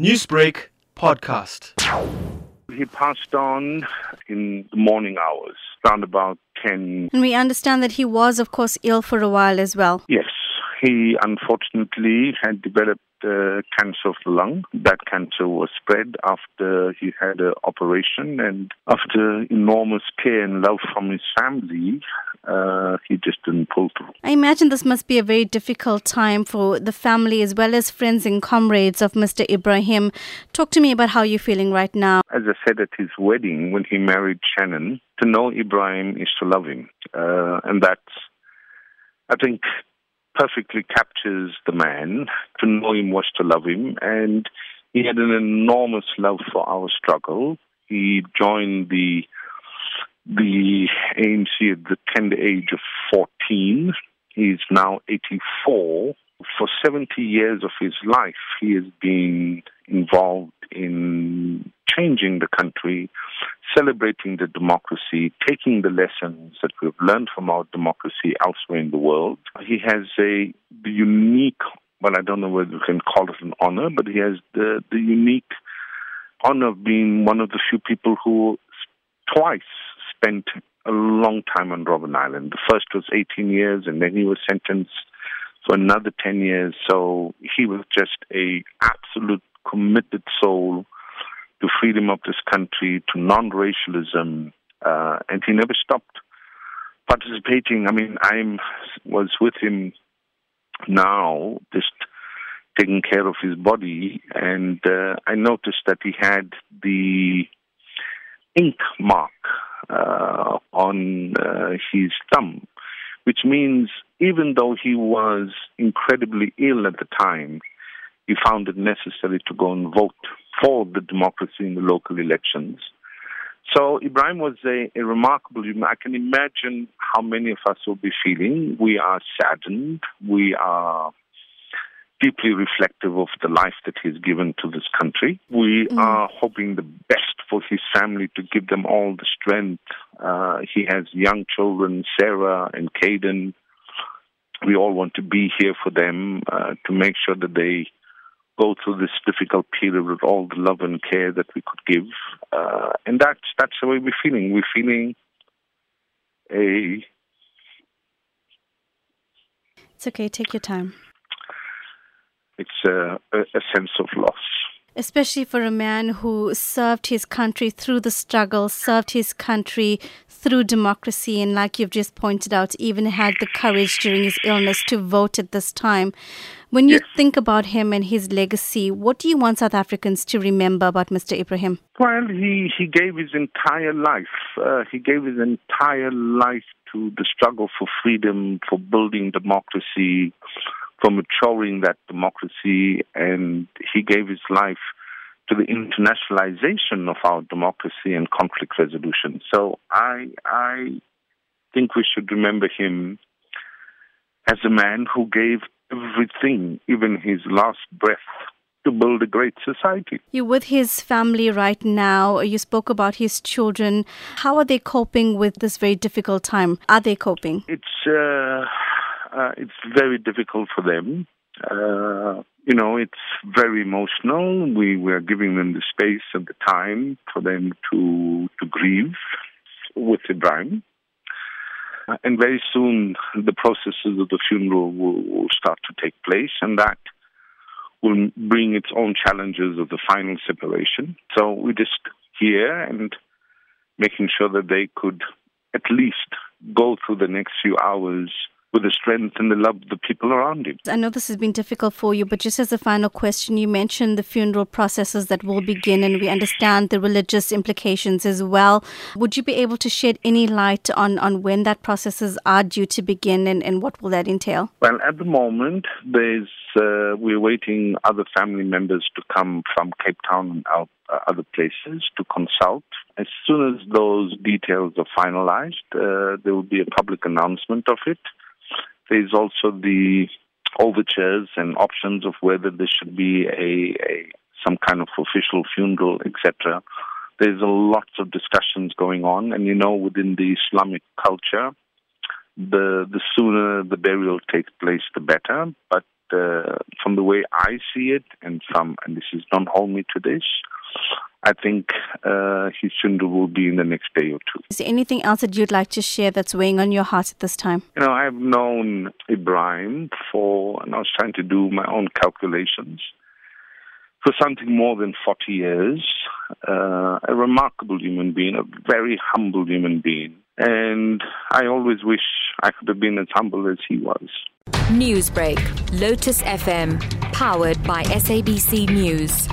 Newsbreak podcast. He passed on in the morning hours, around about 10. And we understand that he was, of course, ill for a while as well. Yes, he unfortunately had developed uh, cancer of the lung. That cancer was spread after he had an operation, and after enormous care and love from his family, uh, he just didn't pull through. I imagine this must be a very difficult time for the family as well as friends and comrades of Mr. Ebrahim. Talk to me about how you're feeling right now. As I said at his wedding, when he married Shannon, to know Ebrahim is to love him. Uh, and that's, I think, perfectly captures the man. To know him was to love him. And he had an enormous love for our struggle. He joined the the ANC at the tender age of 14. He's now 84. For 70 years of his life, he has been involved in changing the country, celebrating the democracy, taking the lessons that we've learned from our democracy elsewhere in the world. He has a unique, well, I don't know whether you can call it an honor, but he has the, the unique honor of being one of the few people who twice spent a long time on Robben Island. The first was 18 years, and then he was sentenced for another 10 years. So he was just a absolute committed soul to freedom of this country, to non-racialism, uh, and he never stopped participating. I mean, I was with him now, just taking care of his body, and uh, I noticed that he had the ink mark uh, on uh, his thumb, which means even though he was incredibly ill at the time, he found it necessary to go and vote for the democracy in the local elections. So Ebrahim was a, a remarkable human. I can imagine how many of us will be feeling. We are saddened. We are deeply reflective of the life that he's given to this country. We mm. are hoping the best for his family to give them all the strength. Uh, he has young children, Sarah and Caden. We all want to be here for them uh, to make sure that they go through this difficult period with all the love and care that we could give. Uh, and that's that's the way we're feeling. We're feeling a. It's okay. Take your time. It's a, a, a sense of loss especially for a man who served his country through the struggle, served his country through democracy, and like you've just pointed out, even had the courage during his illness to vote at this time. When you yes. think about him and his legacy, what do you want South Africans to remember about Mr. Ebrahim? Well, he, he gave his entire life. Uh, he gave his entire life to the struggle for freedom, for building democracy, for maturing that democracy, and he gave his life to the internationalization of our democracy and conflict resolution. So I I think we should remember him as a man who gave everything, even his last breath, to build a great society. You're with his family right now. You spoke about his children. How are they coping with this very difficult time? Are they coping? It's uh, uh, it's very difficult for them. Uh, you know, it's very emotional. We were giving them the space and the time for them to to grieve with Ebrahim. And very soon, the processes of the funeral will, will start to take place, and that will bring its own challenges of the final separation. So we're just here and making sure that they could at least go through the next few hours with the strength and the love of the people around him. I know this has been difficult for you, but just as a final question, you mentioned the funeral processes that will begin, and we understand the religious implications as well. Would you be able to shed any light on, on when that processes are due to begin and, and what will that entail? Well, at the moment, there's uh, we're waiting other family members to come from Cape Town and out, uh, other places to consult. As soon as those details are finalized, uh, there will be a public announcement of it. There's also the overtures and options of whether there should be a, a some kind of official funeral, etc. There's a lots of discussions going on, and you know, within the Islamic culture, the the sooner the burial takes place, the better. But uh, from the way I see it, and from, and this is don't hold me to this, I think uh, his funeral will be in the next day or two. Is there anything else that you'd like to share that's weighing on your heart at this time? You know, I've known Ebrahim for, and I was trying to do my own calculations, for something more than 40 years. Uh, a remarkable human being, a very humble human being. And I always wish I could have been as humble as he was. Newsbreak, Lotus FM, powered by SABC News.